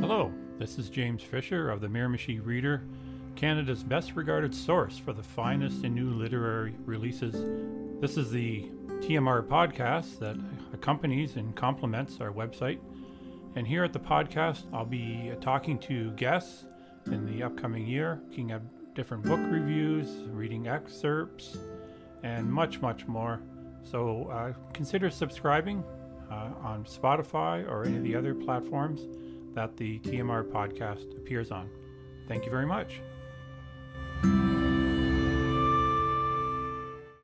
Hello, this is James Fisher of the Miramichi Reader, Canada's best regarded source for the finest and new literary releases. This is the TMR podcast that accompanies and complements our website. And here at the podcast, I'll be talking to guests in the upcoming year, looking at different book reviews, reading excerpts, and much, much more. So uh, consider subscribing uh, on Spotify or any of the other platforms that the TMR podcast appears on. Thank you very much.